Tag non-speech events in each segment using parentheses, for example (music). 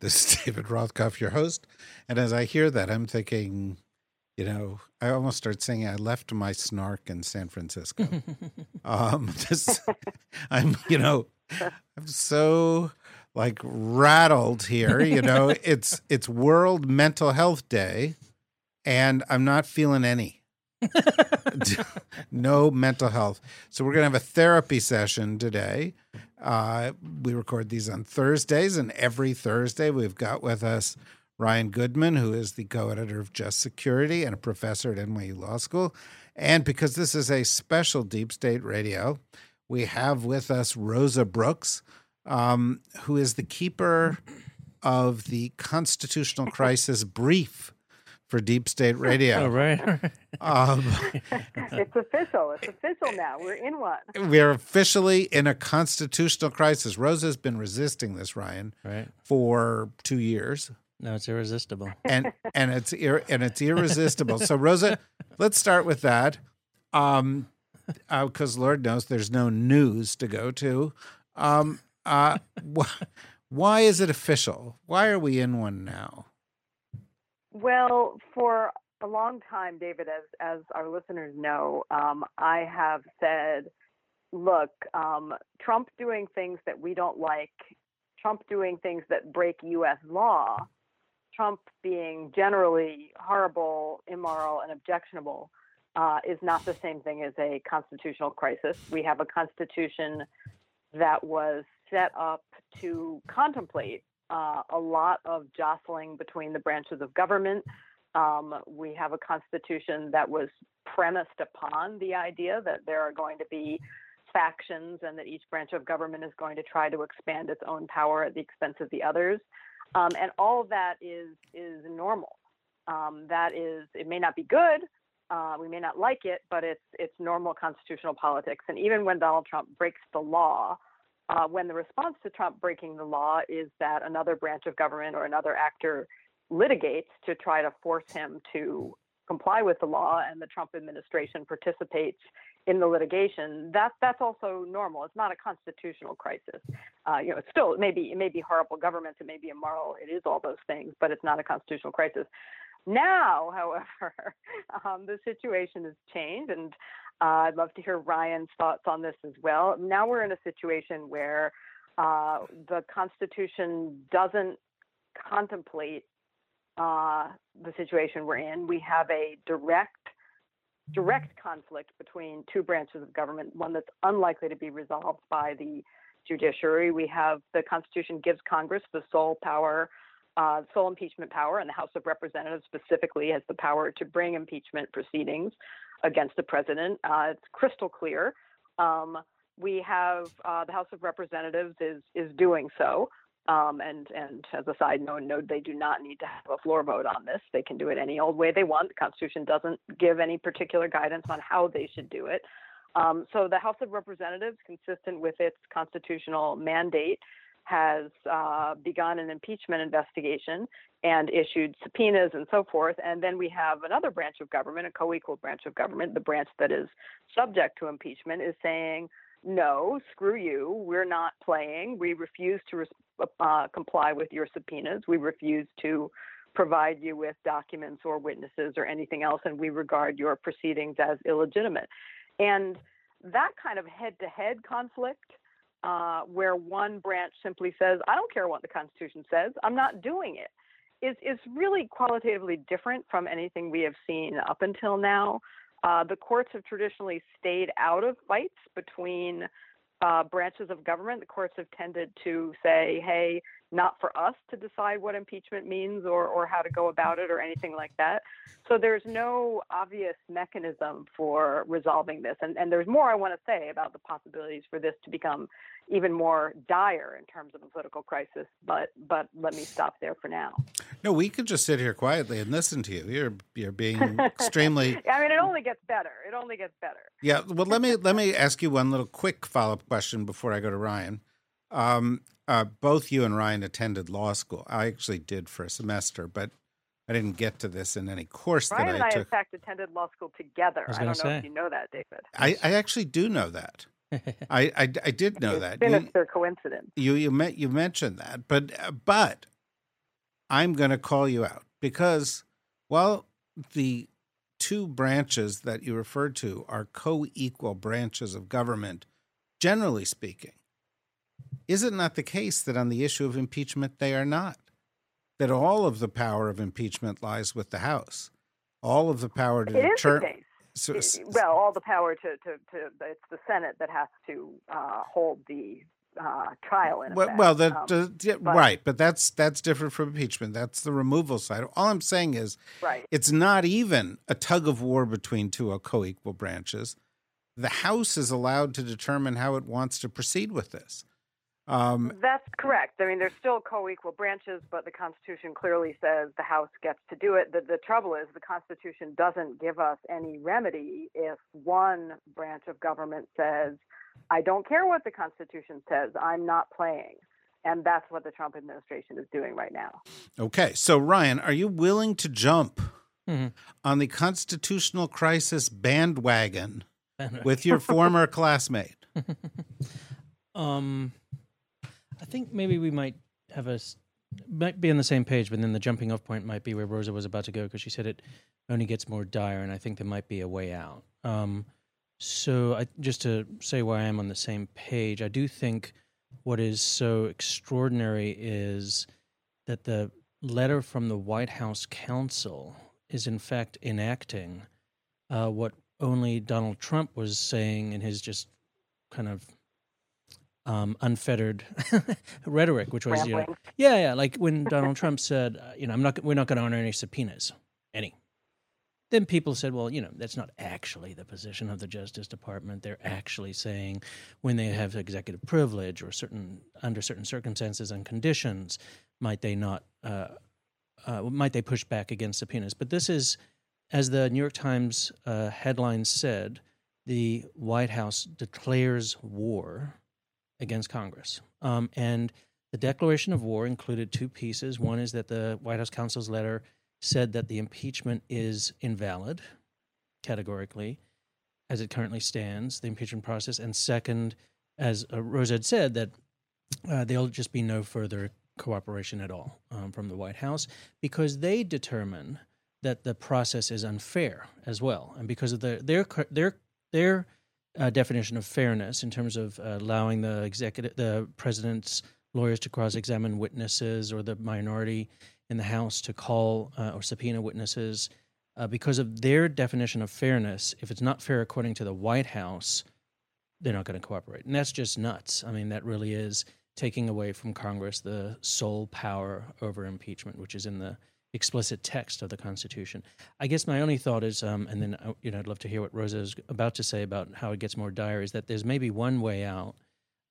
This is (laughs) David Rothkopf, your host. And as I hear that, I'm thinking, you know, I almost start saying I left my snark in San Francisco. (laughs) um, (laughs) this, I'm, you know, I'm so like rattled here. You know, it's it's World Mental Health Day, and I'm not feeling any. no mental health. So we're gonna have a therapy session today. Uh, we record these on Thursdays, and every Thursday we've got with us Ryan Goodman, who is the co-editor of Just Security and a professor at NYU Law School. And because this is a special Deep State Radio, we have with us Rosa Brooks, um, who is the keeper of the Constitutional Crisis Brief for Deep State (laughs) Radio. All right. Um, (laughs) it's official. It's official now. We're in one. we're officially in a constitutional crisis. Rosa's been resisting this, Ryan, right. for two years, No, it's irresistible. (laughs) and and it's ir- and it's irresistible. So, Rosa, let's start with that, um, because Lord knows there's no news to go to. Um, uh, wh- why is it official? Why are we in one now? Well, for a long time, David, as as our listeners know, um, I have said, look, um, Trump doing things that we don't like, Trump doing things that break U.S. law, Trump being generally horrible, immoral, and objectionable. Uh, is not the same thing as a constitutional crisis. We have a constitution that was set up to contemplate uh, a lot of jostling between the branches of government. Um, we have a constitution that was premised upon the idea that there are going to be factions and that each branch of government is going to try to expand its own power at the expense of the others. Um, and all of that is is normal. Um, that is, it may not be good. Uh, we may not like it, but it's it's normal constitutional politics. And even when Donald Trump breaks the law, uh, when the response to Trump breaking the law is that another branch of government or another actor litigates to try to force him to comply with the law, and the Trump administration participates in the litigation, that that's also normal. It's not a constitutional crisis. Uh, you know, it's still it may be it may be horrible government, it may be immoral, it is all those things, but it's not a constitutional crisis. Now, however, (laughs) um, the situation has changed, and uh, I'd love to hear Ryan's thoughts on this as well. Now we're in a situation where uh, the Constitution doesn't contemplate uh, the situation we're in. We have a direct direct conflict between two branches of government, one that's unlikely to be resolved by the judiciary. We have the Constitution gives Congress the sole power, uh, sole impeachment power, and the House of Representatives specifically has the power to bring impeachment proceedings against the president. Uh, it's crystal clear. Um, we have uh, the House of Representatives is is doing so. Um, and and as a side note, note, they do not need to have a floor vote on this. They can do it any old way they want. The Constitution doesn't give any particular guidance on how they should do it. Um, so the House of Representatives, consistent with its constitutional mandate, has uh, begun an impeachment investigation and issued subpoenas and so forth. And then we have another branch of government, a co-equal branch of government, the branch that is subject to impeachment, is saying, no, screw you. We're not playing. We refuse to uh, comply with your subpoenas. We refuse to provide you with documents or witnesses or anything else, and we regard your proceedings as illegitimate. And that kind of head to head conflict, uh, where one branch simply says, I don't care what the Constitution says, I'm not doing it, is, is really qualitatively different from anything we have seen up until now. Uh, the courts have traditionally stayed out of fights between uh, branches of government. The courts have tended to say, hey, not for us to decide what impeachment means or, or how to go about it or anything like that. So there's no obvious mechanism for resolving this. And, and there's more I want to say about the possibilities for this to become even more dire in terms of a political crisis. But but let me stop there for now. No, we could just sit here quietly and listen to you. You're you're being (laughs) extremely. I mean, it only gets better. It only gets better. Yeah. Well, let me let me ask you one little quick follow up question before I go to Ryan. Um, uh, both you and Ryan attended law school. I actually did for a semester, but I didn't get to this in any course Ryan that and I, took. in fact, attended law school together. I I, don't know if you know that, David. I, I actually do know that. (laughs) I, I, I did know it's that. been You- a sinister coincidence. you you met you mentioned that, but uh, but I'm going to call you out because well, the two branches that you referred to are co-equal branches of government, generally speaking. Is it not the case that on the issue of impeachment they are not? That all of the power of impeachment lies with the House. All of the power to the deter. so- well, all the power to, to, to it's the Senate that has to uh, hold the uh, trial in Well, effect. well, that Um, uh, yeah, but- right, but that's that's different from impeachment. That's the removal side. All I'm saying is, right. it's not even a tug of war between two co-equal branches. The House is allowed to determine how it wants to proceed with this. Um, That's correct. I mean, there's still co-equal branches, but the Constitution clearly says the House gets to do it. The, the trouble is the Constitution doesn't give us any remedy if one branch of government says, "I don't care what the Constitution says. I'm not playing." And that's what the Trump administration is doing right now. okay, so Ryan, are you willing to jump Mhm. on the constitutional crisis bandwagon with your (laughs) former classmate? (laughs) um, I think maybe we might have a might be on the same page, but then the jumping off point might be where Rosa was about to go because she said it only gets more dire, and I think there might be a way out. Um, so I just to say why I am on the same page, I do think what is so extraordinary is that the letter from the White House counsel is in fact enacting uh, what only Donald Trump was saying in his just kind of um, unfettered (laughs) rhetoric, which was, you know, yeah, yeah, like when (laughs) Donald Trump said, uh, you know, I'm not, we're not going to honor any subpoenas, any. Then people said, well, you know, that's not actually the position of the Justice Department. They're actually saying when they have executive privilege or certain under certain circumstances and conditions, might they not, uh, uh, might they push back against subpoenas? But this is, as the New York Times uh, headline said, the White House declares war against Congress. Um, and the declaration of war included two pieces. One is that the White House counsel's letter said that the impeachment is invalid categorically as it currently stands, the impeachment process. And second, as uh, Rose had said, that uh, there'll just be no further cooperation at all um, from the White House because they determine that the process is unfair as well, and because of the, their their their uh, definition of fairness in terms of uh, allowing the executive, the president's lawyers to cross-examine witnesses, or the minority in the House to call uh, or subpoena witnesses, uh, because of their definition of fairness. If it's not fair according to the White House, they're not going to cooperate, and that's just nuts. I mean, that really is taking away from Congress the sole power over impeachment, which is in the explicit text of the Constitution. I guess my only thought is, um, and then uh, you know, I'd love to hear what Rosa is about to say about how it gets more dire. Is that there's maybe one way out,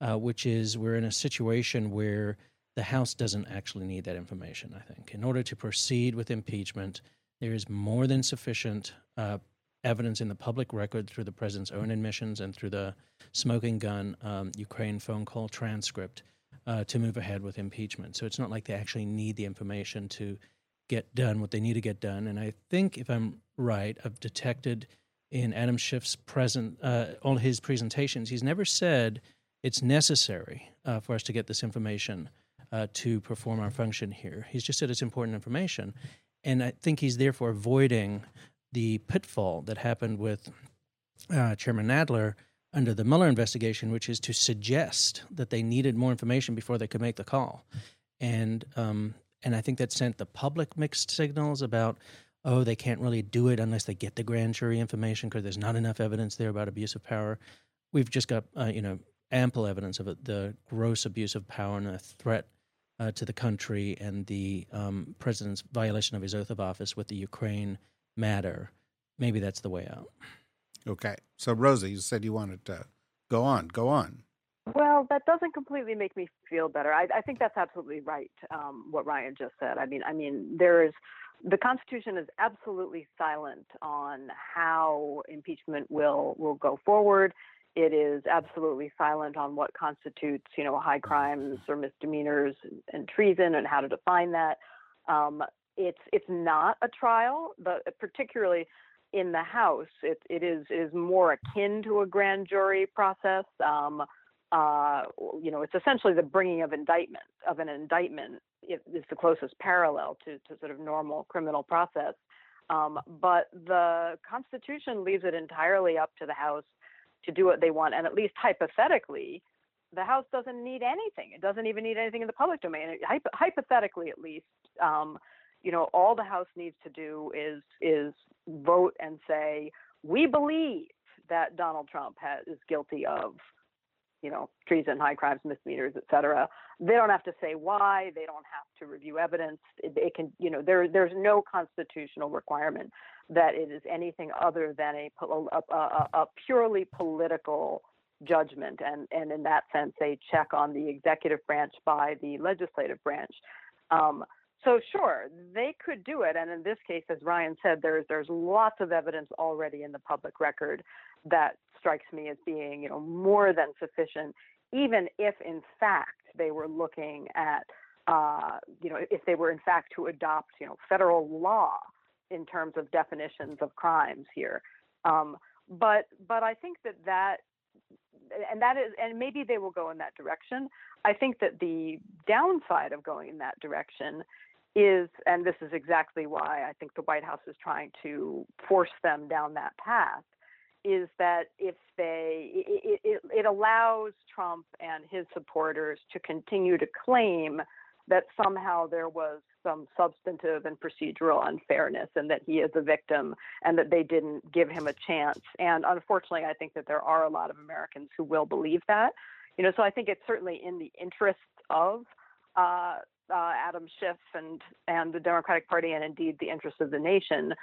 uh, which is we're in a situation where the House doesn't actually need that information. I think in order to proceed with impeachment, there is more than sufficient uh, evidence in the public record through the president's own admissions and through the smoking gun um, Ukraine phone call transcript uh, to move ahead with impeachment. So it's not like they actually need the information to get done what they need to get done. And I think, if I'm right, I've detected in Adam Schiff's present uh, all his presentations, he's never said it's necessary uh, for us to get this information uh, to perform our function here. He's just said it's important information, and I think he's therefore avoiding the pitfall that happened with uh, Chairman Nadler under the Mueller investigation, which is to suggest that they needed more information before they could make the call, and um, and I think that sent the public mixed signals about oh they can't really do it unless they get the grand jury information because there's not enough evidence there about abuse of power. We've just got uh, you know ample evidence of it, the gross abuse of power and a threat uh, to the country and the um, president's violation of his oath of office with the Ukraine matter, maybe that's the way out. Okay. So, Rosa, you said you wanted to go on. Go on. Well, that doesn't completely make me feel better. I, I think that's absolutely right. Um, what Ryan just said. I mean, I mean, there is the Constitution is absolutely silent on how impeachment will will go forward. It is absolutely silent on what constitutes, you know, high crimes or misdemeanors and, treason and how to define that. Um, it's it's not a trial, but particularly in the House, it, it is it is more akin to a grand jury process. Um, uh, you know, it's essentially the bringing of indictment of an indictment is the closest parallel to, to sort of normal criminal process. Um, but the Constitution leaves it entirely up to the House to do what they want, and at least hypothetically, the House doesn't need anything. It doesn't even need anything in the public domain. Hypo- hypothetically, at least, um, you know, all the House needs to do is is vote and say we believe that Donald Trump has, is guilty of you know, treason, high crimes, misdemeanors, et cetera. They don't have to say why. They don't have to review evidence. It, it, can, you know, there there's no constitutional requirement that it is anything other than a a, a, a purely political judgment, and and in that sense, a check on the executive branch by the legislative branch. Um, so sure, they could do it, and in this case, as Ryan said, there's there's lots of evidence already in the public record that strikes me as being, you know, more than sufficient, even if in fact they were looking at, uh, you know, if they were in fact to adopt, you know, federal law in terms of definitions of crimes here. Um, but but I think that that and that is and maybe they will go in that direction. I think that the downside of going in that direction is, and this is exactly why I think the White House is trying to force them down that path, is that if they it, it, it, allows Trump and his supporters to continue to claim that somehow there was some substantive and procedural unfairness and that he is a victim and that they didn't give him a chance. And unfortunately, I think that there are a lot of Americans who will believe that. You know, so I think it's certainly in the interests of uh, uh, Adam Schiff and and the Democratic Party and indeed the interests of the nation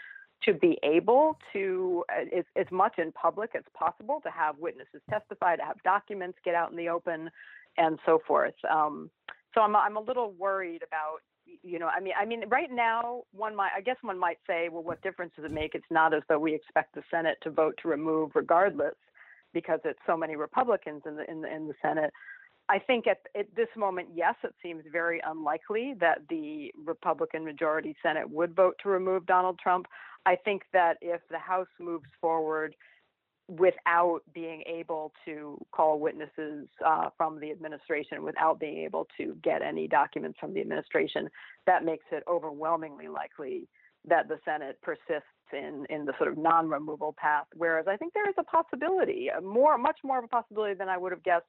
to be able to, uh, as, as much in public as possible, to have witnesses testify, to have documents get out in the open, and so forth. Um, so I'm I'm a little worried about you know I mean I mean right now one might I guess one might say well what difference does it make it's not as though we expect the Senate to vote to remove regardless because it's so many Republicans in the in the in the Senate I think at, at, this moment, yes, it seems very unlikely that the Republican majority Senate would vote to remove Donald Trump. I think that if the House moves forward without being able to call witnesses uh, from the administration, without being able to get any documents from the administration, that makes it overwhelmingly likely that the Senate persists in in the sort of non-removal path. Whereas I think there is a possibility, more, much more of a possibility than I would have guessed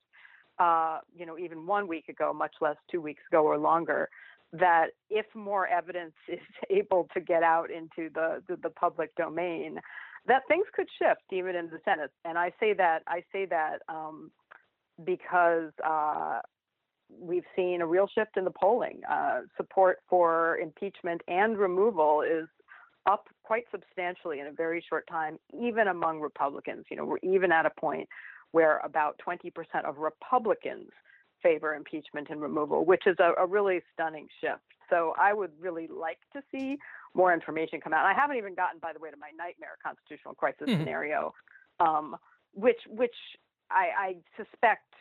uh, you know, even one week ago, much less two weeks ago or longer, that if more evidence (laughs) is able to get out into the, the, the public domain, that things could shift even in the Senate. And I say that I say that um, because uh, we've seen a real shift in the polling. Uh, support for impeachment and removal is up quite substantially in a very short time, even among Republicans. You know, we're even at a point where about 20% of Republicans favor impeachment and removal, which is a, a, really stunning shift. So I would really like to see more information come out. I haven't even gotten, by the way, to my nightmare constitutional crisis mm-hmm. scenario, um, which which I, I, suspect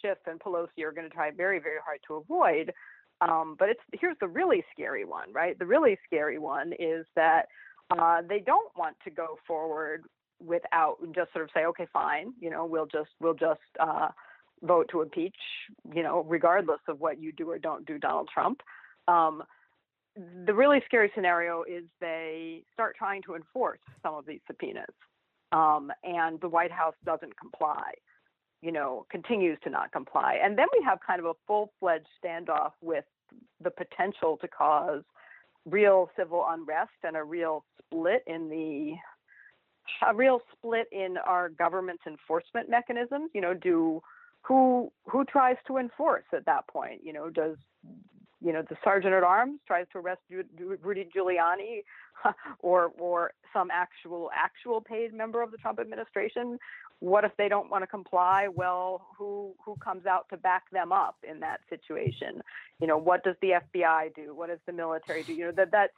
Schiff and Pelosi are going to try very very hard to avoid. Um, but it's here's the really scary one, right? The really scary one is that uh, they don't want to go forward without just sort of say, okay, fine, you know, we'll just we'll just uh, vote to impeach, you know, regardless of what you do or don't do, Donald Trump. Um, the really scary scenario is they start trying to enforce some of these subpoenas, um, and the White House doesn't comply. You know, continues to not comply, and then we have kind of a full-fledged standoff with the potential to cause real civil unrest and a real split in the a real split in our government's enforcement mechanisms. You know, do who who tries to enforce at that point? You know, does you know the sergeant at arms tries to arrest Rudy Giuliani (laughs) or or some actual actual paid member of the Trump administration, what if they don't want to comply? Well, who who comes out to back them up in that situation? You know, what does the FBI do? What does the military do? You know that that's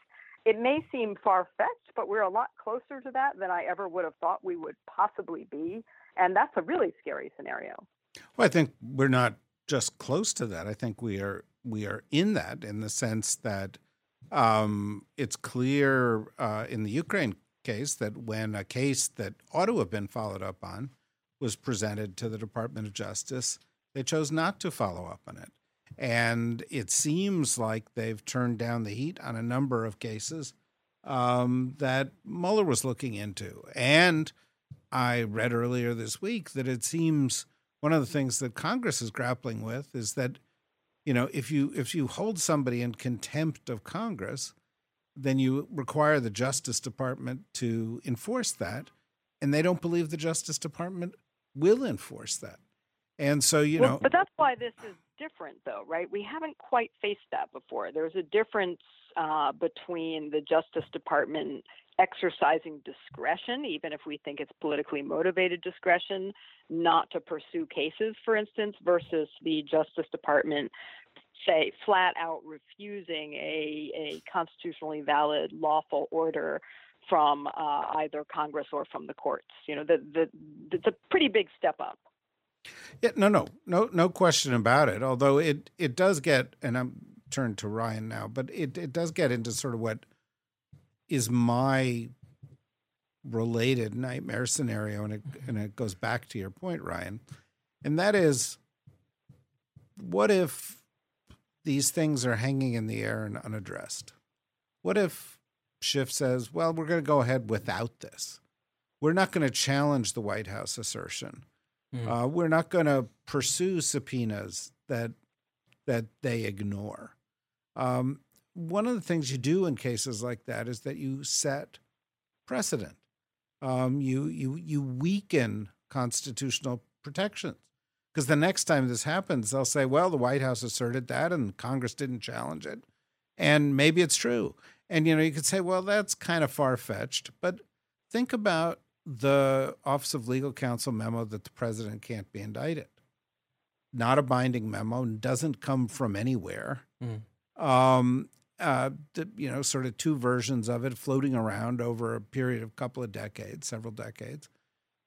it may seem far fetched, but we're a lot closer to that than I ever would have thought we would possibly be, and that's a really scary scenario. Well, I think we're not just close to that. I think we are we are in that in the sense that um, it's clear uh, in the Ukraine case that when a case that ought to have been followed up on was presented to the Department of Justice, they chose not to follow up on it. And it seems like they've turned down the heat on a number of cases um, that Mueller was looking into. And I read earlier this week that it seems one of the things that Congress is grappling with is that you know if you if you hold somebody in contempt of Congress, then you require the Justice Department to enforce that, and they don't believe the Justice Department will enforce that. And so you well, know, but that's why this is different, though, right? We haven't quite faced that before. There's a difference uh, between the Justice Department exercising discretion, even if we think it's politically motivated discretion, not to pursue cases, for instance, versus the Justice Department say flat out refusing a, a constitutionally valid lawful order from uh, either Congress or from the courts. You know, the, the, it's a pretty big step up. Yeah, no, no, no, no question about it. Although it it does get, and I'm turned to Ryan now, but it it does get into sort of what is my related nightmare scenario, and it and it goes back to your point, Ryan, and that is, what if these things are hanging in the air and unaddressed? What if Schiff says, "Well, we're going to go ahead without this. We're not going to challenge the White House assertion. Mm. Uh, we're not going to pursue subpoenas that that they ignore." Um, one of the things you do in cases like that is that you set precedent. Um, you you you weaken constitutional protections because the next time this happens, they'll say, "Well, the White House asserted that, and Congress didn't challenge it," and maybe it's true. And you know, you could say, "Well, that's kind of far fetched," but think about the Office of Legal Counsel memo that the president can't be indicted. Not a binding memo, doesn't come from anywhere. Mm. Um, uh, you know, sort of two versions of it floating around over a period of a couple of decades, several decades.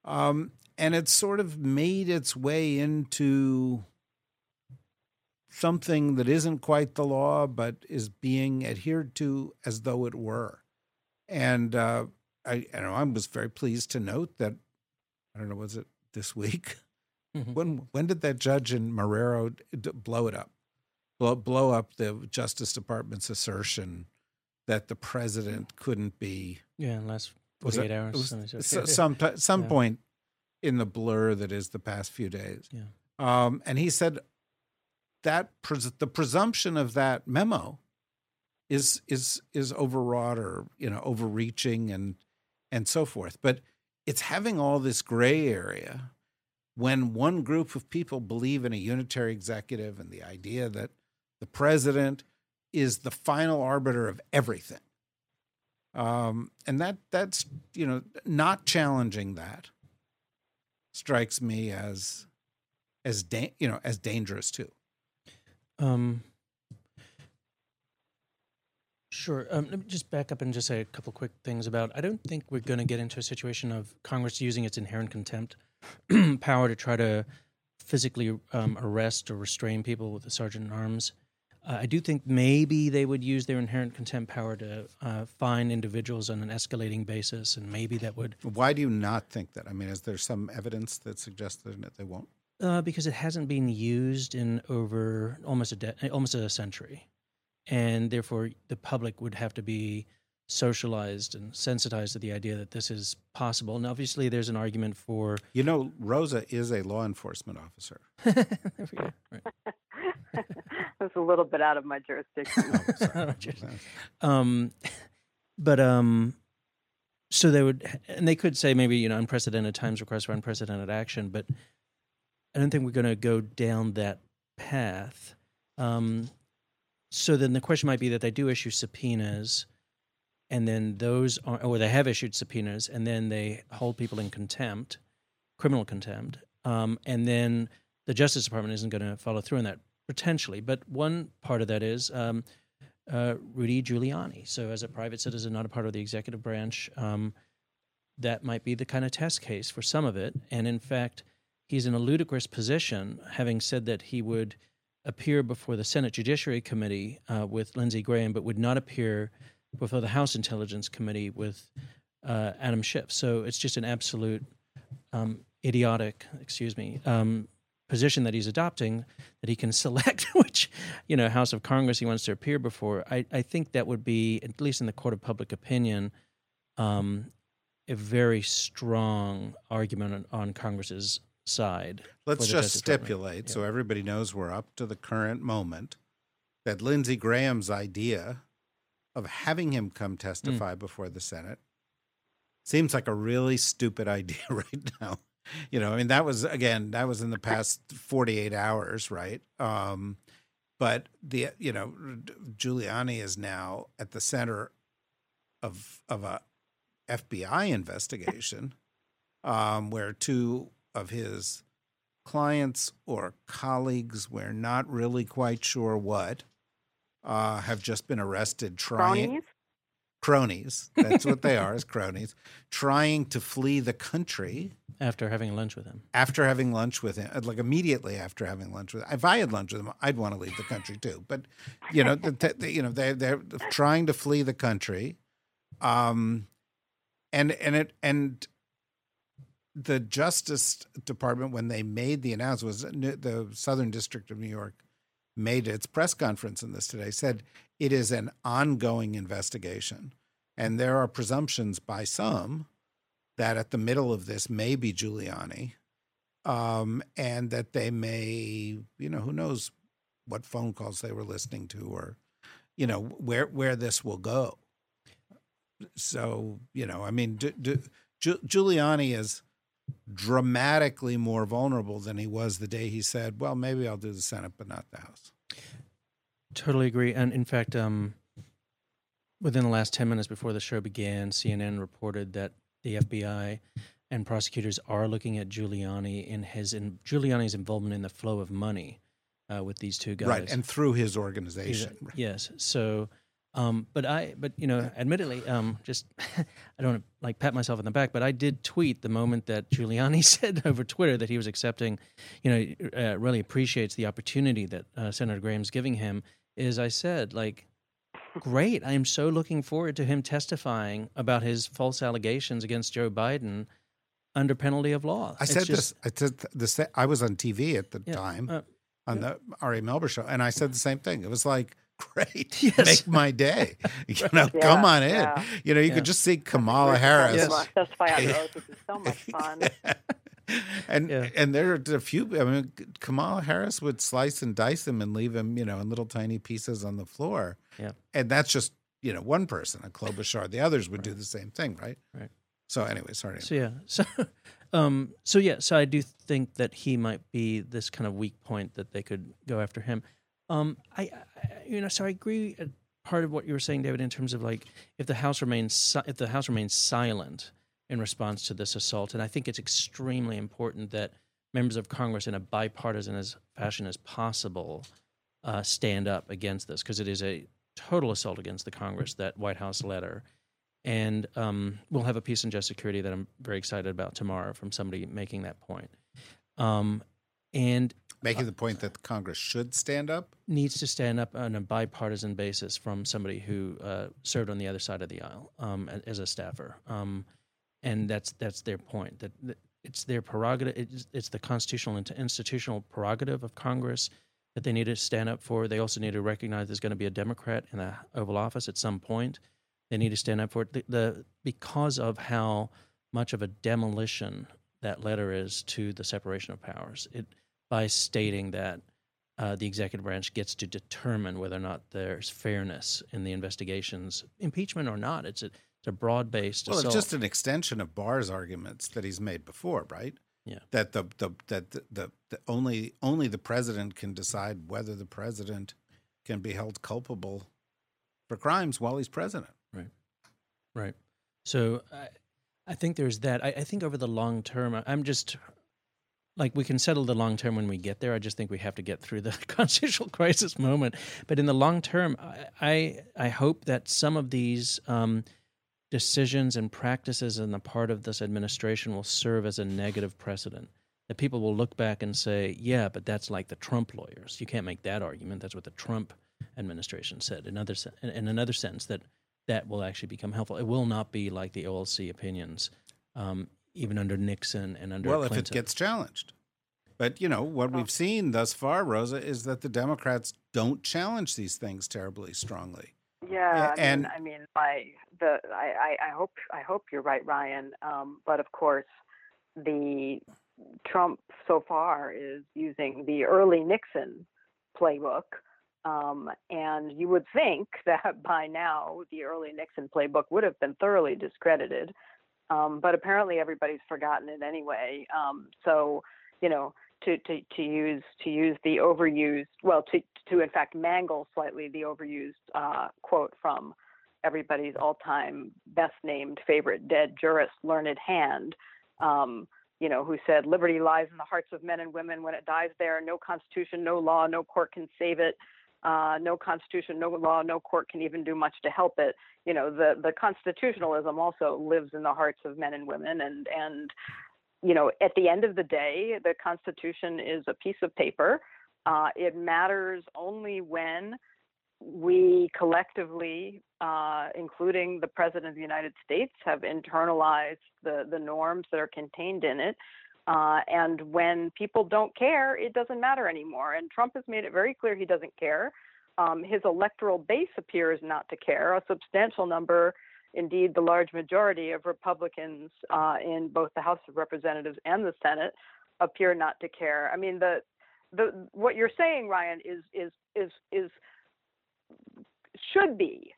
Um, and it's sort of made its way into something that isn't quite the law, but is being adhered to as though it were. And uh, I, I know I was very pleased to note that I don't know, was it this week? Mm-hmm. When when did that judge in Marrero blow it up? blow, blow up the Justice Department's assertion that the president couldn't be. Yeah, last 48 hours. (laughs) some some yeah. point in the blur that is the past few days. Yeah. Um, and he said that pres- the presumption of that memo is is is overwrought or you know overreaching and and so forth. But it's having all this gray area when one group of people believe in a unitary executive and the idea that the president is the final arbiter of everything. Um, and that that's you know not challenging that strikes me as as da- you know as dangerous too. Um, sure. Um, let me just back up and just say a couple quick things about. I don't think we're going to get into a situation of Congress using its inherent contempt (clears throat) power to try to physically um, arrest or restrain people with a sergeant in arms. Uh, I do think maybe they would use their inherent contempt power to uh, fine individuals on an escalating basis, and maybe that would. Why do you not think that? I mean, is there some evidence that suggests that they won't? Uh, because it hasn't been used in over almost a de- almost a century, and therefore the public would have to be socialized and sensitized to the idea that this is possible. And obviously, there's an argument for. You know, Rosa is a law enforcement officer. (laughs) there we go. Right. (laughs) That's a little bit out of my jurisdiction. Oh, (laughs) um, but um, so they would, and they could say maybe you know unprecedented times request for unprecedented action, but I don't think we're going to go down that path. Um, so then the question might be that they do issue subpoenas, and then those are, or they have issued subpoenas, and then they hold people in contempt, criminal contempt, um, and then the Justice Department isn't going to follow through on that potentially. But one part of that is um, uh, Rudy Giuliani. So as a private citizen, not a part of the executive branch, um, that might be the kind of test case for some of it. And in fact, he's in a ludicrous position, having said that he would appear before the Senate Judiciary Committee uh, with Lindsey Graham, but would not appear before the House Intelligence Committee with uh, Adam Schiff. So it's just an absolute um, idiotic, excuse me, um, position that he's adopting that he can (laughs) select which you know House of Congress he wants to appear before. I, I think that would be at least in the court of public opinion um, a very strong argument on, on Congress's side. Let's just stipulate Yeah. so everybody knows we're up to the current moment that Lindsey Graham's idea of having him come testify Mm. before the Senate seems like a really stupid (laughs) idea right now. You know, I mean, that was again, that was in the past 48 hours, right? Um, but the, you know, Giuliani is now at the center of of a FBI investigation um, where two of his clients or colleagues, we're not really quite sure what, uh, have just been arrested trying Cronies? cronies. That's what they (laughs) are, is cronies, trying to flee the country after having lunch with him. after having lunch with him, like immediately after having lunch with him. If I had lunch with him, I'd want to leave the country too. But you know, the, the, you know, they they're trying to flee the country, um, and and it and the Justice Department when they made the announcement was the Southern District of New York made its press conference in this today said it is an ongoing investigation and there are presumptions by some that at the middle of this may be Giuliani, um, and that they may, you know, who knows what phone calls they were listening to, or you know where where this will go. So you know, I mean, D- D- Giu- Giuliani is dramatically more vulnerable than he was the day he said, "Well, maybe I'll do the Senate, but not the House." Totally agree. And in fact, um, within the last 10 minutes before the show began, CNN reported that the FBI and prosecutors are looking at Giuliani in his in Giuliani's involvement in the flow of money uh, with these two guys. Right, and through his organization. Right. Yes. So, um, but I, but you know, admittedly, um, just (laughs) I don't wanna, like pat myself on the back, but I did tweet the moment that Giuliani (laughs) said over Twitter that he was accepting, you know, uh, really appreciates the opportunity that uh, Senator Graham's giving him. Is I said like, great, I am so looking forward to him testifying about his false allegations against Joe Biden under penalty of law. I It's said just- this. I said this. I was on TV at the Yeah, time uh, on the Ari Melber show, and I said the same thing. It was like, great, (laughs) Yes. make my day. (laughs) You know, Yeah, come on in. yeah. You know, you Yeah. could just see Kamala Harris. have Yes. him, Testify under oath, which is so (laughs) much fun. and Yeah. and there are a few. I mean, Kamala Harris would slice and dice him and leave him, you know, in little tiny pieces on the floor. Yeah. and that's just you know one person, a Klobuchar. The others would do the same thing, right? Right. So anyway, sorry. So yeah, so um, so yeah, so I do think that he might be this kind of weak point that they could go after him. Um, I, I you know, so I agree. uh, Part of what you were saying, David, in terms of like if the house remains if the house remains silent in response to this assault, and I think it's extremely important that members of Congress, in a bipartisan as fashion as possible, uh, stand up against this because it is a total assault against the Congress. That White House letter and um, we'll have a piece in Just Security that I'm very excited about tomorrow from somebody making that point. Um, and Making the point that Congress should stand up. needs to stand up on a bipartisan basis from somebody who uh, served on the other side of the aisle um, as a staffer, um, and that's that's their point that that it's their prerogative. It's, it's the constitutional and institutional prerogative of Congress that they need to stand up for. They also need to recognize there's going to be a Democrat in the Oval Office at some point. They need to stand up for it. The, the because of how much of a demolition that letter is to the separation of powers. It by stating that uh, the executive branch gets to determine whether or not there's fairness in the investigations, impeachment or not. It's a, it's a broad based Well, assault. it's just an extension of Barr's arguments that he's made before, right? Yeah. That the the that the, the, the only only the president can decide whether the president can be held culpable for crimes while he's president. Right. Right. So I, I think there's that. I, I think over the long term, I'm just like we can settle the long term when we get there. I just think we have to get through the (laughs) constitutional crisis moment. But in the long term, I I, I hope that some of these um, decisions and practices on the part of this administration will serve as a negative precedent. That people will look back and say, "Yeah, but that's like the Trump lawyers. You can't make that argument. That's what the Trump administration said." In other in- in another sense, that that will actually become helpful. It will not be like the OLC opinions, um, even under Nixon and under well, Clinton. if it gets challenged. But you know what we've seen thus far, Rosa, is that the Democrats don't challenge these things terribly strongly. Yeah, I and- mean, I mean, my the I, I, I hope I hope you're right, Ryan. Um, but of course, the Trump so far is using the early Nixon playbook, um, and you would think (laughs) that by now the early Nixon playbook would have been thoroughly discredited. Um, but apparently everybody's forgotten it anyway. Um, so you know, to, to, to use to use the overused well to to in fact mangle slightly the overused uh, quote from everybody's all-time best named favorite dead jurist Learned Hand um, you know who said liberty lies in the hearts of men and women when it dies there no constitution no law no court can save it uh, no constitution no law no court can even do much to help it you know the the constitutionalism also lives in the hearts of men and women and and you know, at the end of the day, the Constitution is a piece of paper. Uh, it matters only when we collectively, uh, including the President of the United States, have internalized the, the norms that are contained in it. Uh, and when people don't care, it doesn't matter anymore. And Trump has made it very clear he doesn't care. Um, his electoral base appears not to care. A substantial number indeed the large majority of Republicans uh, in both the House of Representatives and the Senate appear not to care. I mean, the the what you're saying, Ryan, is is is is should be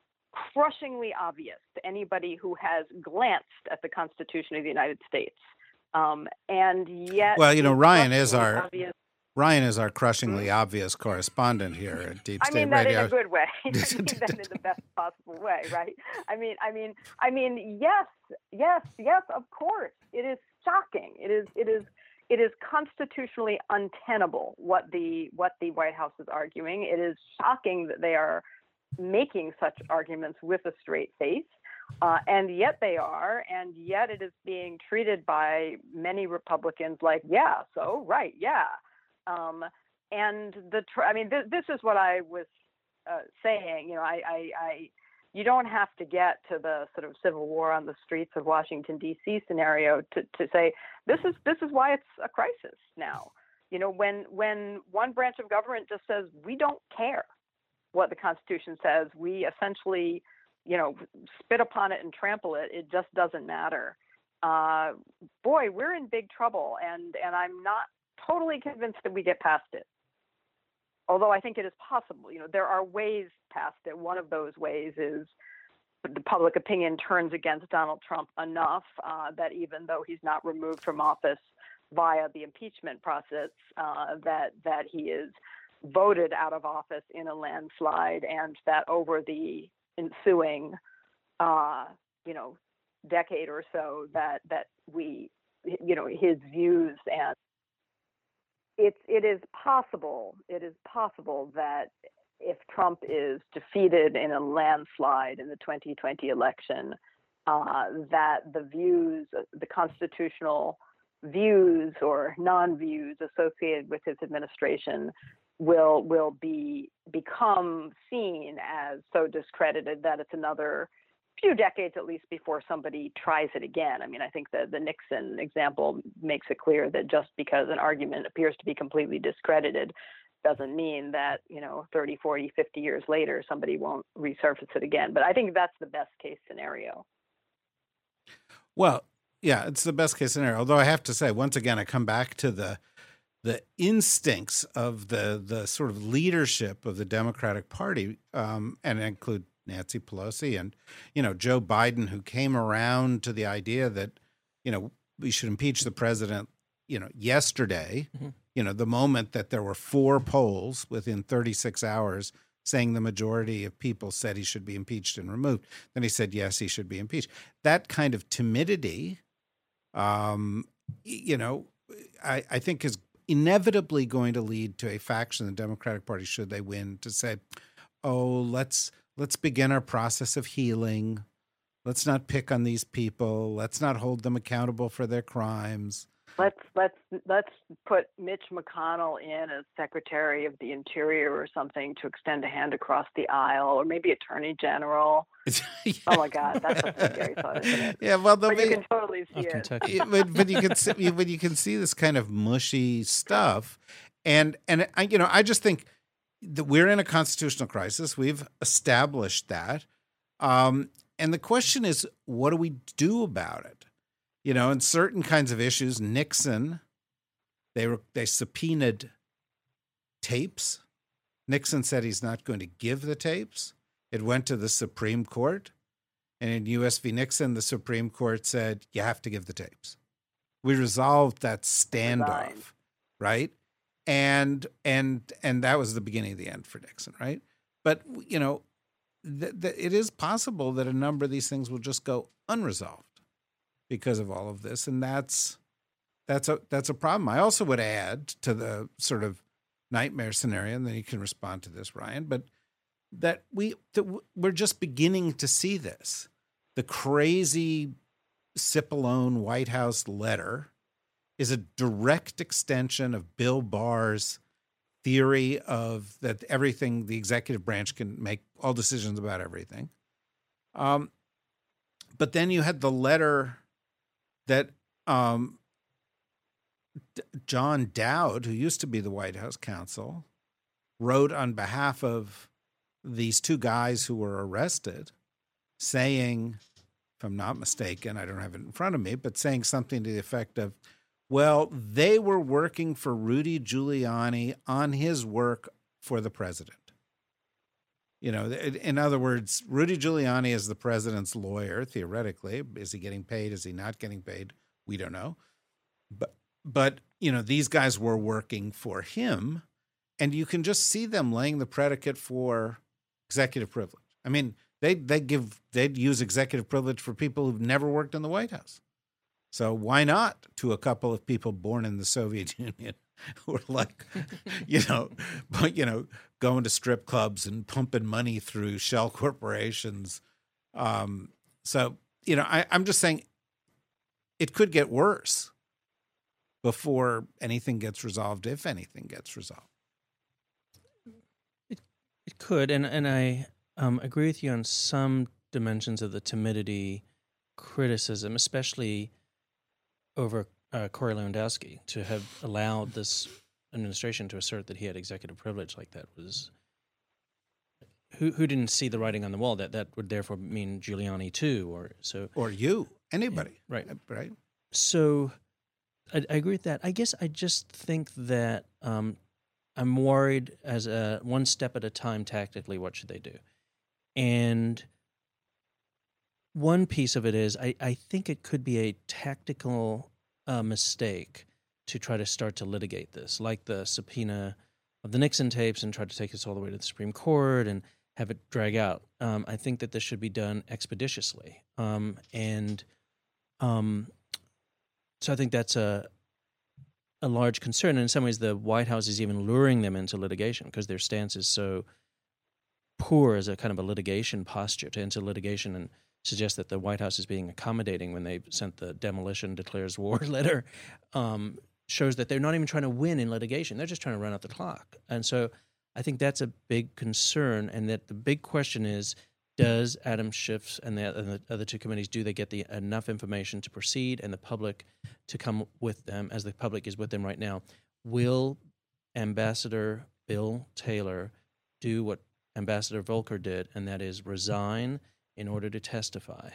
crushingly obvious to anybody who has glanced at the Constitution of the United States. Um, and yet, Well, you know, Ryan is our obvious. Ryan is our crushingly obvious correspondent here at Deep I State mean that Radio. in a good way. (laughs) (laughs) I mean that in the best possible way, right? I mean, I mean, I mean, yes, yes, yes. Of course, it is shocking. It is, it is, it is constitutionally untenable what the what the White House is arguing. It is shocking that they are making such arguments with a straight face. Uh, and yet they are, and yet it is being treated by many Republicans like, yeah, so right, yeah. Um, and the tr- I mean, th- this is what I was uh, saying. You know, I, I, I, you don't have to get to the sort of civil war on the streets of Washington D.C. scenario to, to say this is this is why it's a crisis now. You know, when when one branch of government just says we don't care what the Constitution says, we essentially, you know, spit upon it and trample it. It just doesn't matter. Uh, boy, we're in big trouble, and and I'm not totally convinced that we get past it. Although I think it is possible. You know, there are ways past it. One of those ways is the public opinion turns against Donald Trump enough uh, that even though he's not removed from office via the impeachment process, uh, that that he is voted out of office in a landslide, and that over the ensuing, uh, you know, decade or so, that that we, you know, his views and it's it is possible it is possible that if Trump is defeated in a landslide in the 2020 election, uh, that the views, the constitutional views or non-views associated with his administration will will be become seen as so discredited that it's another few decades at least before somebody tries it again. I mean, I think that the Nixon example makes it clear that just because an argument appears to be completely discredited doesn't mean that, you know, 30, 40, 50 years later somebody won't resurface it again. But I think that's the best case scenario. Well, yeah, it's the best case scenario. Although I have to say, once again, I come back to the the instincts of the the sort of leadership of the Democratic Party, um, and include Nancy Pelosi and you know Joe Biden, who came around to the idea that you know we should impeach the president. You know, yesterday, Mhm. you know, the moment that there were four polls within 36 hours saying the majority of people said he should be impeached and removed. Then he said, yes, he should be impeached. That kind of timidity, um, you know, I, I think is inevitably going to lead to a faction in the Democratic Party, should they win, to say, oh, let's let's begin our process of healing. Let's not pick on these people. Let's not hold them accountable for their crimes. Let's let's let's put Mitch McConnell in as Secretary of the Interior or something to extend a hand across the aisle, or maybe Attorney General. (laughs) yeah. Oh my God, that's a scary thought, isn't it? (laughs) Yeah, well, but be, you can totally see it. Kentucky. but, but you can see, but you can see this kind of mushy stuff, and and I, you know, I just think that we're in a constitutional crisis. We've established that, um, and the question is, what do we do about it? You know, in certain kinds of issues, Nixon, they were they subpoenaed tapes. Nixon said he's not going to give the tapes. It went to the Supreme Court, and in U.S. v. Nixon, the Supreme Court said you have to give the tapes. We resolved that standoff, right? And and and that was the beginning of the end for Nixon, right? But you know, th- th- it is possible that a number of these things will just go unresolved because of all of this, and that's that's a that's a problem. I also would add to the sort of nightmare scenario, and then you can respond to this, Ryan. But that we that we're just beginning to see this. The crazy Cipollone White House letter is a direct extension of Bill Barr's theory of that everything the executive branch can make all decisions about everything. Um, but then you had the letter that um, D- John Dowd, who used to be the White House counsel, wrote on behalf of these two guys who were arrested, saying, if I'm not mistaken, I don't have it in front of me, but saying something to the effect of, well, they were working for Rudy Giuliani on his work for the president. You know, in other words, Rudy Giuliani is the president's lawyer, theoretically. Is he getting paid? Is he not getting paid? We don't know. But, but you know, these guys were working for him. And you can just see them laying the predicate for executive privilege. I mean, they they give they'd use executive privilege for people who've never worked in the White House. So why not to a couple of people born in the Soviet (laughs) Union (laughs) who are like, you know, but you know, going to strip clubs and pumping money through shell corporations. Um, so you know, I, I'm just saying it could get worse before anything gets resolved, if anything gets resolved. It it could, and and I um, agree with you on some dimensions of the timidity criticism, especially over uh, Corey Lewandowski to have allowed this administration to assert that he had executive privilege like that was who who didn't see the writing on the wall that that would therefore mean Giuliani too or so. Or you anybody. Yeah, right. Right. So I, I, agree with that. I guess I just think that um, I'm worried as a one step at a time tactically what should they do? And one piece of it is I, I think it could be a tactical uh, mistake to try to start to litigate this, like the subpoena of the Nixon tapes and try to take us all the way to the Supreme Court and have it drag out. Um, I think that this should be done expeditiously. Um, and um, so I think that's a a large concern. And in some ways, the White House is even luring them into litigation because their stance is so poor as a kind of a litigation posture to enter litigation and suggest that the White House is being accommodating when they sent the demolition declares war (laughs) letter um, shows that they're not even trying to win in litigation. They're just trying to run out the clock. And so I think that's a big concern. And that the big question is does Adam Schiff and the, and the other two committees, do they get the enough information to proceed and the public to come with them as the public is with them right now? Will Ambassador Bill Taylor do what Ambassador Volker did, and that is resign in order to testify,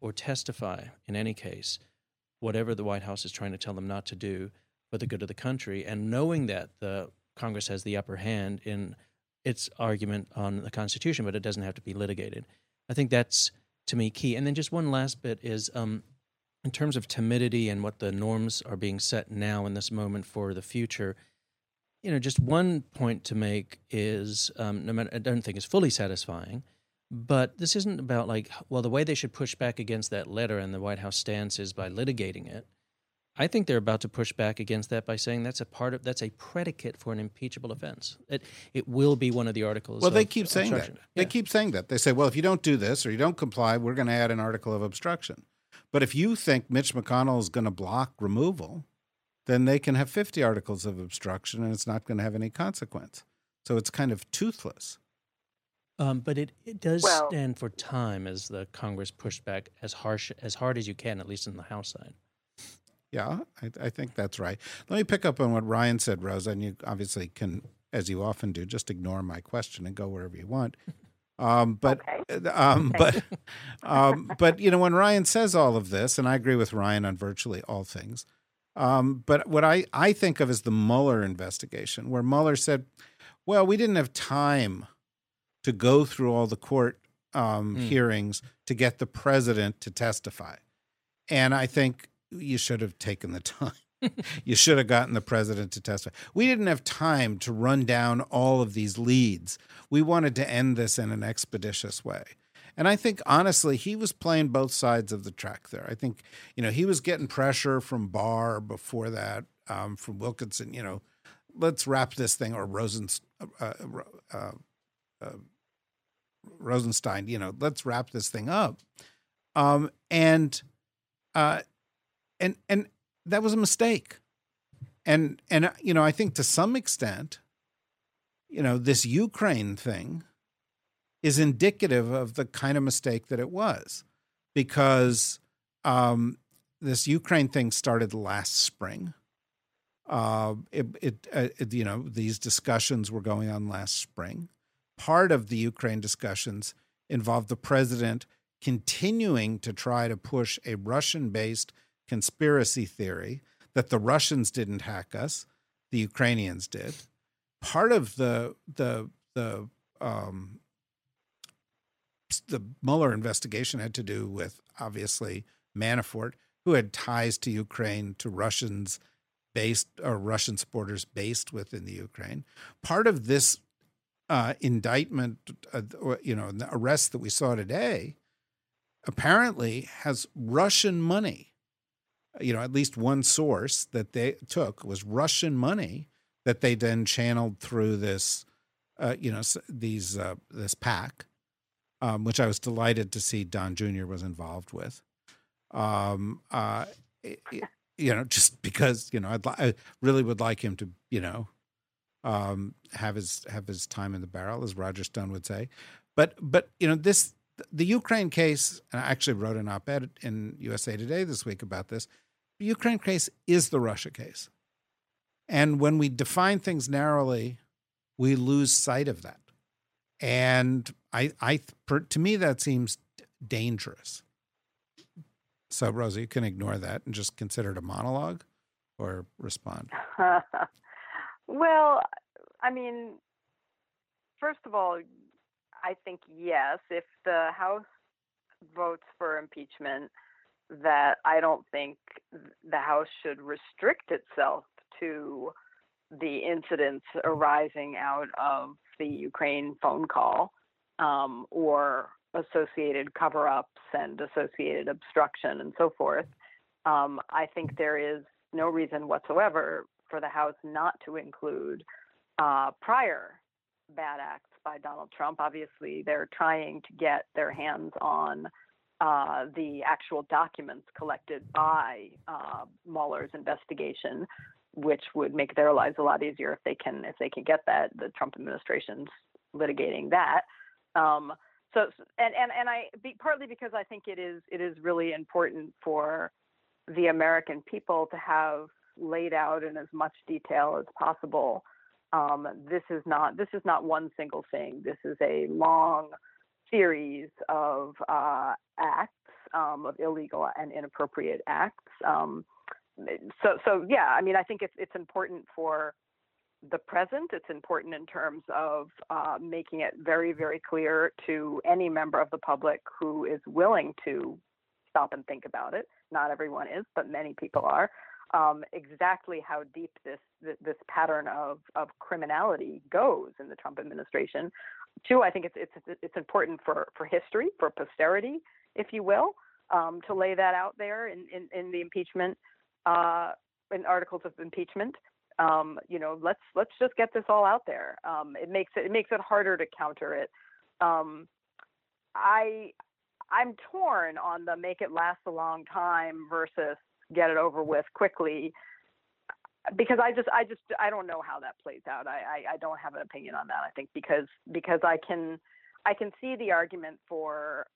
or testify in any case, whatever the White House is trying to tell them not to do for the good of the country, and knowing that the Congress has the upper hand in its argument on the Constitution, but it doesn't have to be litigated. I think that's to me key. And then just one last bit is um, in terms of timidity and what the norms are being set now in this moment for the future. you know, just one point to make is um, no matter, I don't think it's fully satisfying, but this isn't about like, well, the way they should push back against that letter and the White House stance is by litigating it. I think they're about to push back against that by saying that's a part of that's a predicate for an impeachable offense. It it will be one of the articles. Well, they keep saying that. obstruction. They keep saying that. They say, well, if you don't do this or you don't comply, we're going to add an article of obstruction. But if you think Mitch McConnell is going to block removal, then they can have 50 articles of obstruction and it's not going to have any consequence. So it's kind of toothless. Um, but it, it does Well- stand for time as the Congress pushed back as harsh as hard as you can, at least in the House side. Yeah, I, I think that's right. Let me pick up on what Ryan said, Rosa, and you obviously can, as you often do, just ignore my question and go wherever you want. Um, but Okay. um, Thank but (laughs) um, but you know when Ryan says all of this, and I agree with Ryan on virtually all things. Um, but what I, I think of is the Mueller investigation, where Mueller said, "Well, we didn't have time to go through all the court um, Mm. hearings to get the president to testify," and I think you should have taken the (laughs) time. you should have gotten the president to testify. We didn't have time to run down all of these leads. We wanted to end this in an expeditious way. And I think honestly, he was playing both sides of the track there. I think, you know, he was getting pressure from Barr before that, um, from Wilkinson, you know, let's wrap this thing, or Rosen, uh, uh, uh, Rosenstein, you know, let's wrap this thing up. Um, and, uh, and, and that was a mistake. And, and, uh, you know, I think to some extent, you know, this Ukraine thing is indicative of the kind of mistake that it was because um, this Ukraine thing started last spring. Uh, it, it, uh, it, you know, these discussions were going on last spring. Part of the Ukraine discussions involved the president continuing to try to push a Russian based conspiracy theory that the Russians didn't hack us, the Ukrainians did. Part of the, the, the, um, the Mueller investigation had to do with obviously Manafort, who had ties to Ukraine, to Russians based or Russian supporters based within the Ukraine. Part of this uh, indictment, uh, or, you know, the arrest that we saw today, apparently has Russian money. You know, at least one source that they took was Russian money that they then channeled through this, uh, you know, these uh, this PAC um, which I was delighted to see Don Jr. was involved with. Um, uh, i- i- you know, just because you know, I'd li- I really would like him to, you know, um, have his have his time in the barrel, as Roger Stone would say. But but you know, this the Ukraine case, and I actually wrote an op-ed in USA Today this week about this. The Ukraine case is the Russia case, and when we define things narrowly, we lose sight of that and I, I, to me, that seems dangerous. So, Rosa, you can ignore that and just consider it a monologue, or respond. (laughs) well, I mean, first of all, I think yes, if the House votes for impeachment, that I don't think the House should restrict itself to the incidents arising out of the Ukraine phone call um, or associated cover ups and associated obstruction and so forth. Um, I think there is no reason whatsoever for the House not to include uh, prior bad acts by Donald Trump. Obviously, they're trying to get their hands on uh, the actual documents collected by uh, Mueller's investigation, which would make their lives a lot easier if they can if they can get that. The Trump administration's litigating that. Um, so and and and I be, partly because I think it is it is really important for the American people to have laid out in as much detail as possible. Um, this is not this is not one single thing. This is a long series of uh, acts um, of illegal and inappropriate acts. Um, so so yeah, I mean I think it's it's important for the present. It's important in terms of uh, making it very very clear to any member of the public who is willing to stop and think about it. Not everyone is, but many people are. Um, exactly how deep this, this, pattern of of criminality goes in the Trump administration. Two, I think it's it's it's important for for history, for posterity, if you will, um, to lay that out there in in, in the impeachment uh, in articles of impeachment. Um, you know, let's let's just get this all out there. Um, it makes it it makes it harder to counter it. Um, I I'm torn on the make it last a long time versus get it over with quickly because I just I just I don't know how that plays out. I, I, I don't have an opinion on that. I think because because I can I can see the argument for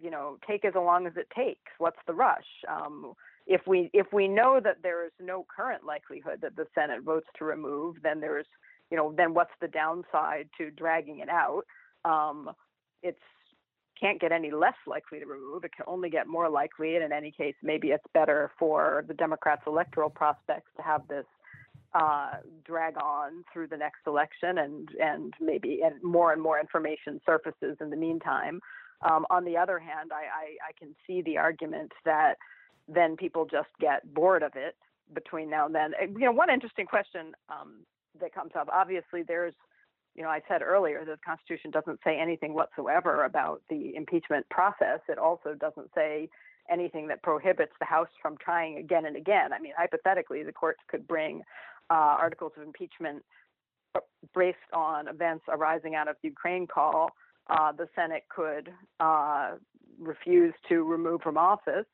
you know take as long as it takes. What's the rush? Um, if we if we know that there is no current likelihood that the Senate votes to remove, then there's you know then what's the downside to dragging it out? Um, it's can't get any less likely to remove. It can only get more likely. And in any case, maybe it's better for the Democrats' electoral prospects to have this uh, drag on through the next election, and and maybe and more and more information surfaces in the meantime. Um, on the other hand, I, I, I can see the argument that then people just get bored of it between now and then. You know, one interesting question um, that comes up. Obviously, there's you know, I said earlier that the Constitution doesn't say anything whatsoever about the impeachment process. It also doesn't say anything that prohibits the House from trying again and again. I mean, hypothetically, the courts could bring uh, articles of impeachment based on events arising out of the Ukraine call. Uh, the Senate could uh, refuse to remove from office.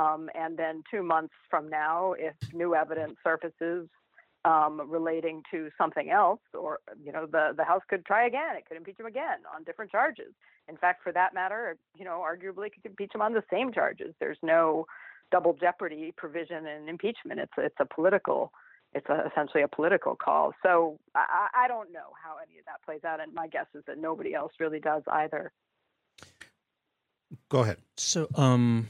Um, and then two months from now, if new evidence surfaces um, relating to something else, or you know, the the House could try again. It could impeach him again on different charges. In fact, for that matter, you know, arguably could impeach him on the same charges. There's no double jeopardy provision in impeachment. It's it's a political, it's a, essentially a political call. So I, I don't know how any of that plays out, and my guess is that nobody else really does either. Go ahead. So, um,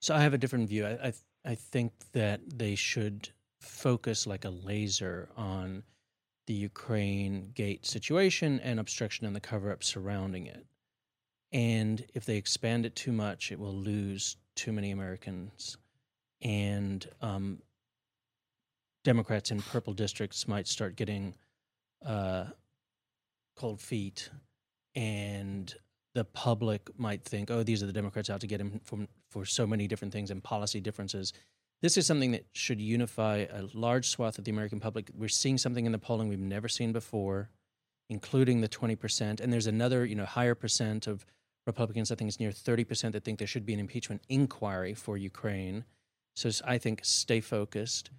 so I have a different view. I, I I think that they should focus like a laser on the Ukraine gate situation and obstruction and the cover up surrounding it. And if they expand it too much, it will lose too many Americans. And um, Democrats in purple districts might start getting uh, cold feet. And the public might think, oh, these are the Democrats out to get him for so many different things and policy differences this is something that should unify a large swath of the American public. We're seeing something in the polling we've never seen before, including the 20%. And there's another, you know, higher percent of Republicans, I think it's near 30% that think there should be an impeachment inquiry for Ukraine. So I think stay focused.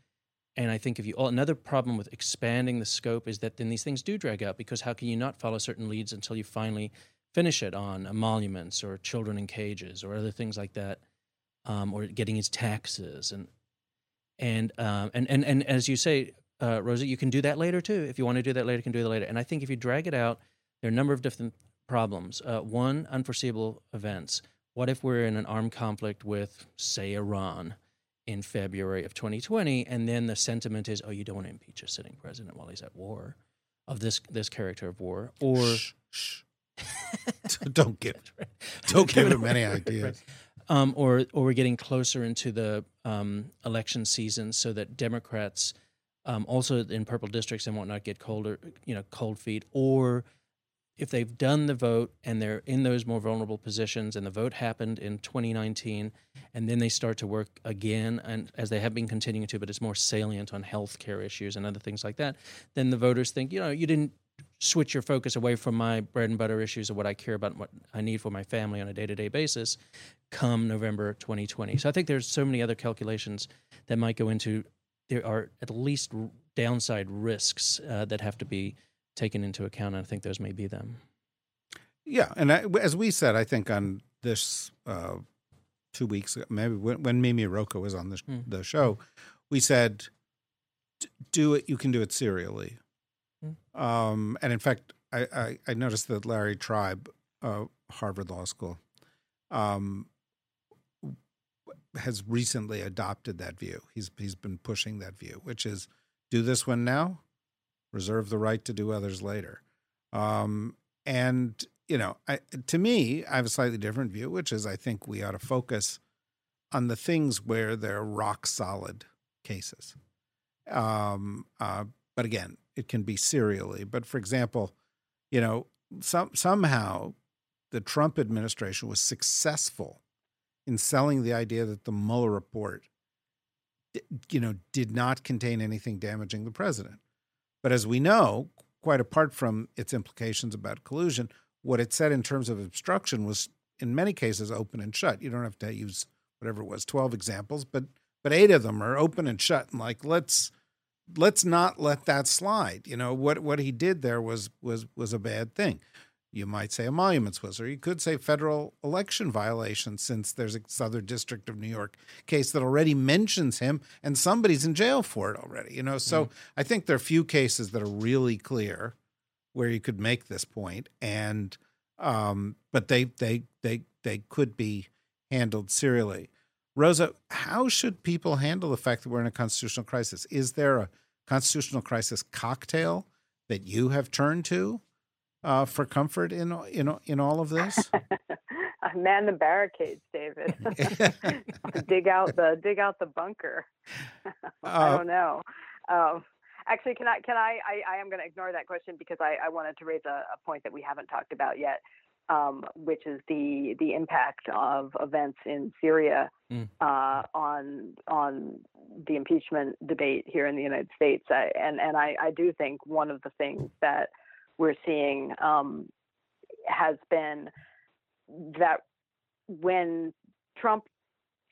And I think if you all, another problem with expanding the scope is that then these things do drag out because how can you not follow certain leads until you finally finish it on emoluments or children in cages or other things like that? Um, or getting his taxes and and um, and and and as you say, uh, Rosie, you can do that later too. If you want to do that later, you can do that later. And I think if you drag it out, there are a number of different problems. Uh, one, unforeseeable events. What if we're in an armed conflict with, say, Iran in February of 2020, and then the sentiment is, oh, you don't want to impeach a sitting president while he's at war, of this this character of war, or shh, shh. (laughs) don't give (laughs) don't give him any (laughs) ideas um, or or we're getting closer into the um, election season, so that Democrats, um, also in purple districts and whatnot, get colder, you know, cold feet, or if they've done the vote and they're in those more vulnerable positions, and the vote happened in 2019, and then they start to work again, and as they have been continuing to, but it's more salient on health care issues and other things like that, then the voters think, you know, you didn't switch your focus away from my bread and butter issues of what I care about and what I need for my family on a day to day basis come November 2020. So I think there's so many other calculations that might go into there are at least downside risks uh, that have to be taken into account. And I think those may be them. Yeah. And I, as we said, I think on this uh, two weeks ago, maybe when, when Mimi Rocah was on the, mm. the show, we said, do it, you can do it serially. Mm. Um, and in fact, I, I, I, noticed that Larry Tribe, uh, Harvard Law School, um, has recently adopted that view. He's he's been pushing that view, which is do this one now, reserve the right to do others later. Um, and you know, I, to me, I have a slightly different view, which is I think we ought to focus on the things where they're rock solid cases. Um, uh, but again, it can be serially. But for example, you know, some somehow the Trump administration was successful in selling the idea that the Mueller report, you know, did not contain anything damaging the president. But as we know, quite apart from its implications about collusion, what it said in terms of obstruction was in many cases open and shut. You don't have to use whatever it was, 12 examples, but but eight of them are open and shut and like let's let's not let that slide. You know, what what he did there was was was a bad thing. You might say emoluments was, or you could say federal election violation, since there's a Southern District of New York case that already mentions him, and somebody's in jail for it already. You know, so mm. I think there are few cases that are really clear where you could make this point, and um, but they they they they could be handled serially. Rosa, how should people handle the fact that we're in a constitutional crisis? Is there a constitutional crisis cocktail that you have turned to? uh, for comfort in in in all of this? (laughs) Man the barricades, David. (laughs) dig out the dig out the bunker. (laughs) I uh, don't know. Um, actually, can I can I I, I am going to ignore that question because I, I wanted to raise a, a point that we haven't talked about yet. Um, which is the the impact of events in Syria mm. uh, on on the impeachment debate here in the United States. I, and and I, I do think one of the things that we're seeing um, has been that when Trump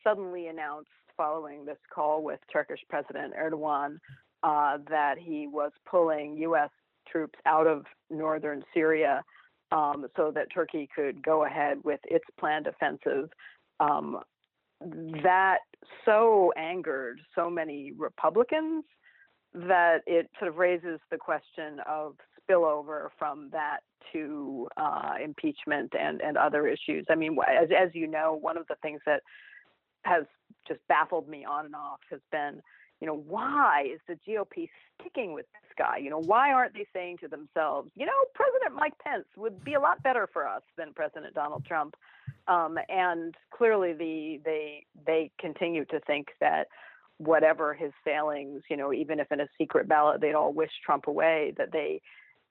suddenly announced following this call with Turkish President Erdogan uh, that he was pulling U.S. troops out of northern Syria um, so that Turkey could go ahead with its planned offensive. Um, that so angered so many Republicans that it sort of raises the question of spillover from that to uh, impeachment and, and other issues. I mean, as, as you know, one of the things that has just baffled me on and off has been, you know, why is the GOP sticking with this guy? You know, why aren't they saying to themselves, you know, President Mike Pence would be a lot better for us than President Donald Trump? Um, and clearly, the they they continue to think that whatever his failings, you know, even if in a secret ballot they'd all wish Trump away, that they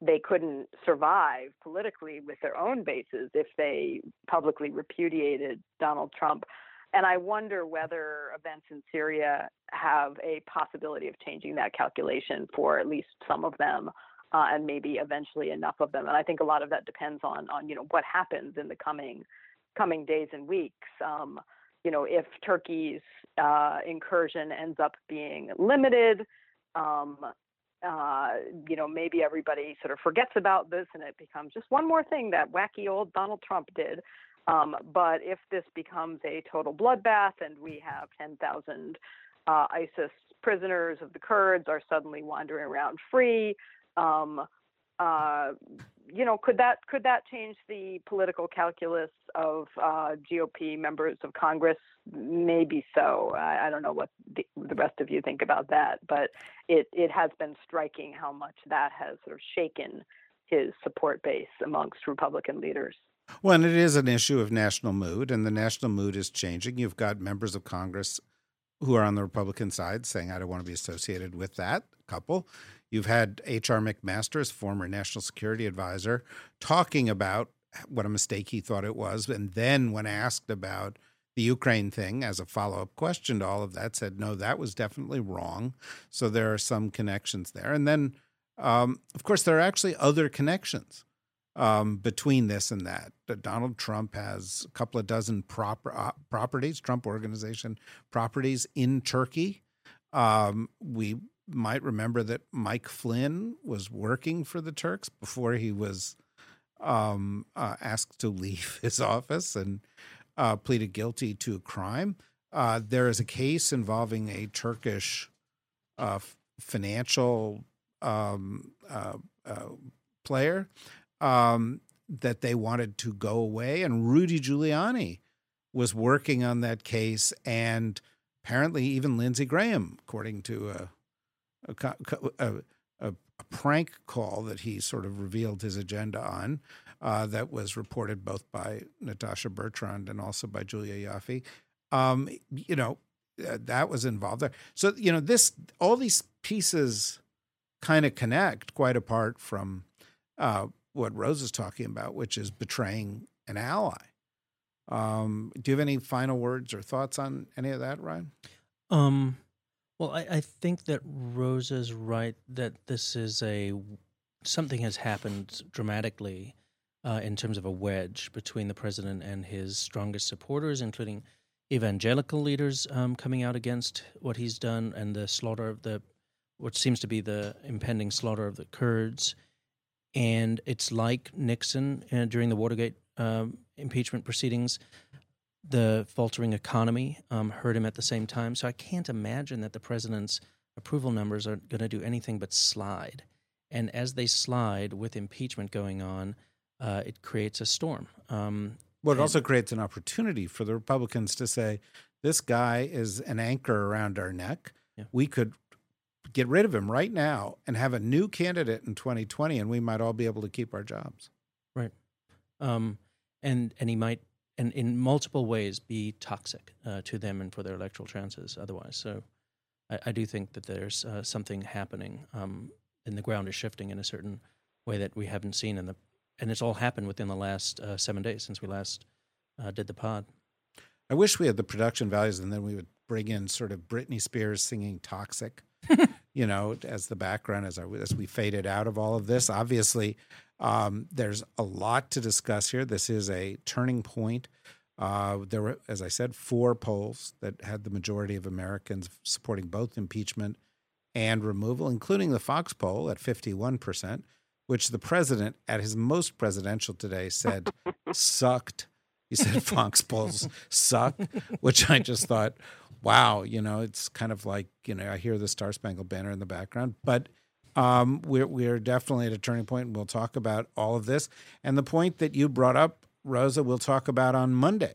they couldn't survive politically with their own bases if they publicly repudiated Donald Trump. And I wonder whether events in Syria have a possibility of changing that calculation for at least some of them, uh, and maybe eventually enough of them. And I think a lot of that depends on on you know what happens in the coming coming days and weeks. Um, you know, if Turkey's uh, incursion ends up being limited, um, uh, you know, maybe everybody sort of forgets about this and it becomes just one more thing that wacky old Donald Trump did. Um, but if this becomes a total bloodbath and we have 10,000 uh, ISIS prisoners of the Kurds are suddenly wandering around free, um, uh, you know, could that could that change the political calculus of uh, GOP members of Congress? Maybe so. I, I don't know what the, the, rest of you think about that, but it it has been striking how much that has sort of shaken his support base amongst Republican leaders. Well, it is an issue of national mood, and the national mood is changing. You've got members of Congress who are on the Republican side saying, I don't want to be associated with that couple. You've had H.R. McMaster, as former national security advisor, talking about what a mistake he thought it was. And then, when asked about the Ukraine thing as a follow up question to all of that, said, no, that was definitely wrong. So there are some connections there. And then, um, of course, there are actually other connections um, between this and that. Donald Trump has a couple of dozen proper, uh, properties, Trump Organization properties in Turkey. Um, we might remember that Mike Flynn was working for the Turks before he was um, uh, asked to leave (laughs) his office and uh, pleaded guilty to a crime. Uh, there is a case involving a Turkish uh, financial um, uh, uh, player um, that they wanted to go away, and Rudy Giuliani was working on that case, and apparently even Lindsey Graham, according to a a, a, a, prank call that he sort of revealed his agenda on uh, that was reported both by Natasha Bertrand and also by Julia Ioffe. Um, you know, uh, that was involved there. So you know this all these pieces kind of connect quite apart from uh, what Rose is talking about, which is betraying an ally. Um, do you have any final words or thoughts on any of that, Ryan? Um, well, I, I think that Rose is right that this is a something has happened dramatically uh, in terms of a wedge between the president and his strongest supporters, including evangelical leaders um, coming out against what he's done and the slaughter of the what seems to be the impending slaughter of the Kurds. And it's like Nixon uh, during the Watergate um, impeachment proceedings. The faltering economy um, hurt him at the same time. So I can't imagine that the president's approval numbers are going to do anything but slide. And as they slide with impeachment going on, uh, it creates a storm. Um, well, it also creates an opportunity for the Republicans to say, this guy is an anchor around our neck. Yeah. We could get rid of him right now and have a new candidate in 2020, and we might all be able to keep our jobs. Right. Um, and and he might and in multiple ways be toxic uh, to them and for their electoral chances otherwise. So I, I do think that there's uh, something happening, um, and the ground is shifting in a certain way that we haven't seen in the, and it's all happened within the last uh, seven days since we last uh, did the pod. I wish we had the production values, and then we would bring in sort of Britney Spears singing "Toxic," (laughs) you know, as the background as our, as we faded out of all of this. Obviously, um, there's a lot to discuss here. This is a turning point. Uh, there were, as I said, four polls that had the majority of Americans supporting both impeachment and removal, including the Fox poll at 51%, which the president, at his most presidential today, said (laughs) sucked. He said (laughs) Fox polls suck, which I just thought, wow, you know, it's kind of like, you know, I hear the Star Spangled Banner in the background, but um, we're, we're definitely at a turning point, and we'll talk about all of this. And the point that you brought up, Rosa, we'll talk about on Monday,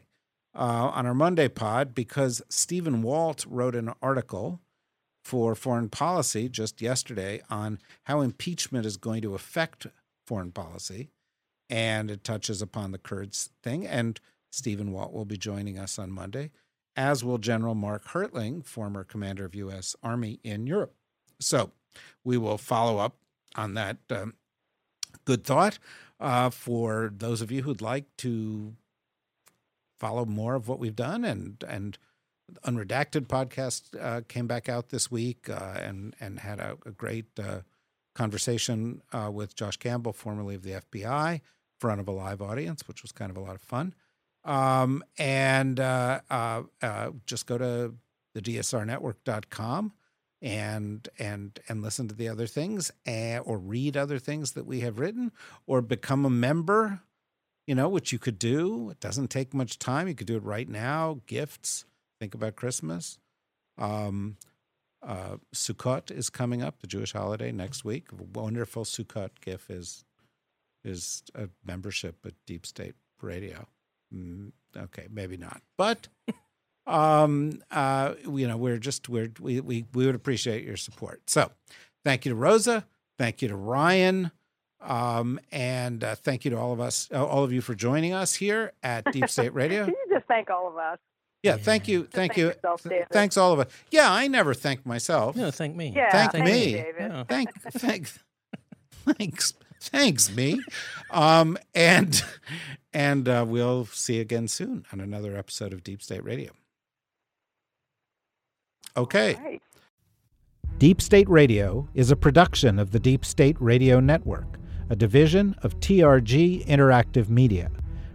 uh, on our Monday pod, because Stephen Walt wrote an article for Foreign Policy just yesterday on how impeachment is going to affect foreign policy. And it touches upon the Kurds thing. And Stephen Walt will be joining us on Monday, as will General Mark Hertling, former commander of U.S. Army in Europe. So we will follow up on that um, good thought. Uh, for those of you who'd like to follow more of what we've done and and unredacted podcast uh, came back out this week uh, and and had a, a great uh, conversation uh, with Josh Campbell, formerly of the FBI, in front of a live audience, which was kind of a lot of fun. Um, and uh, uh, uh, just go to the dsrnetwork.com and and and listen to the other things and, or read other things that we have written or become a member you know which you could do. It doesn't take much time. You could do it right now. Gifts. Think about christmas. Um uh sukkot is coming up the jewish holiday next week. Wonderful sukkot gift is is a membership at deep state radio. Mm, okay maybe not. But (laughs) um uh you know we're just we're we, we we would appreciate your support. So thank you to rosa thank you to ryan um and uh, thank you to all of us all of you for joining us here at deep state radio. Can (laughs) you just thank all of us? Yeah thank you thank thank you yourself, Th- thanks all of us yeah i never thank myself No, thank me. Yeah, Thank thank me. you, David. Yeah. thank thank thanks thanks me um and and uh, we'll see you again soon on another episode of deep state radio okay Right. Deep State Radio is a production of the Deep State Radio Network, a division of TRG Interactive Media.